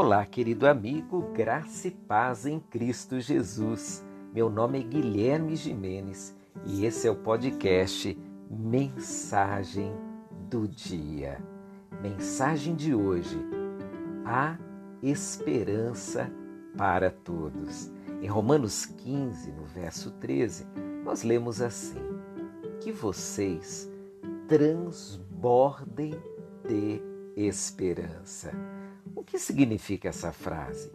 Olá, querido amigo, graça e paz em Cristo Jesus. Meu nome é Guilherme Jimenez e esse é o podcast Mensagem do Dia. Mensagem de hoje: a esperança para todos. Em Romanos 15, no verso 13, nós lemos assim: Que vocês transbordem de esperança. O que significa essa frase?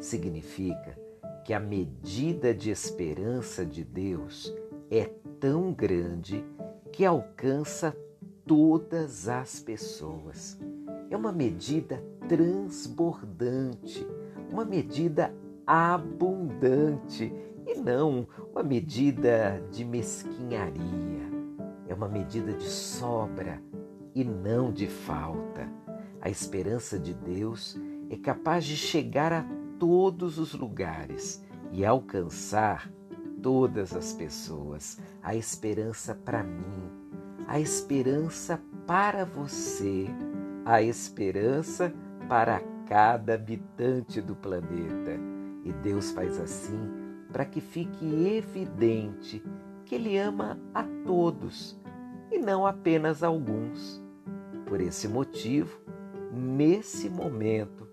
Significa que a medida de esperança de Deus é tão grande que alcança todas as pessoas. É uma medida transbordante, uma medida abundante e não uma medida de mesquinharia. É uma medida de sobra e não de falta. A esperança de Deus é capaz de chegar a todos os lugares e alcançar todas as pessoas. A esperança para mim, a esperança para você, a esperança para cada habitante do planeta. E Deus faz assim para que fique evidente que Ele ama a todos e não apenas alguns. Por esse motivo, nesse momento,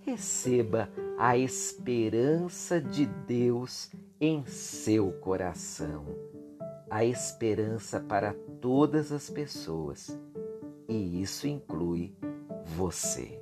receba a esperança de Deus em seu coração, a esperança para todas as pessoas, e isso inclui você.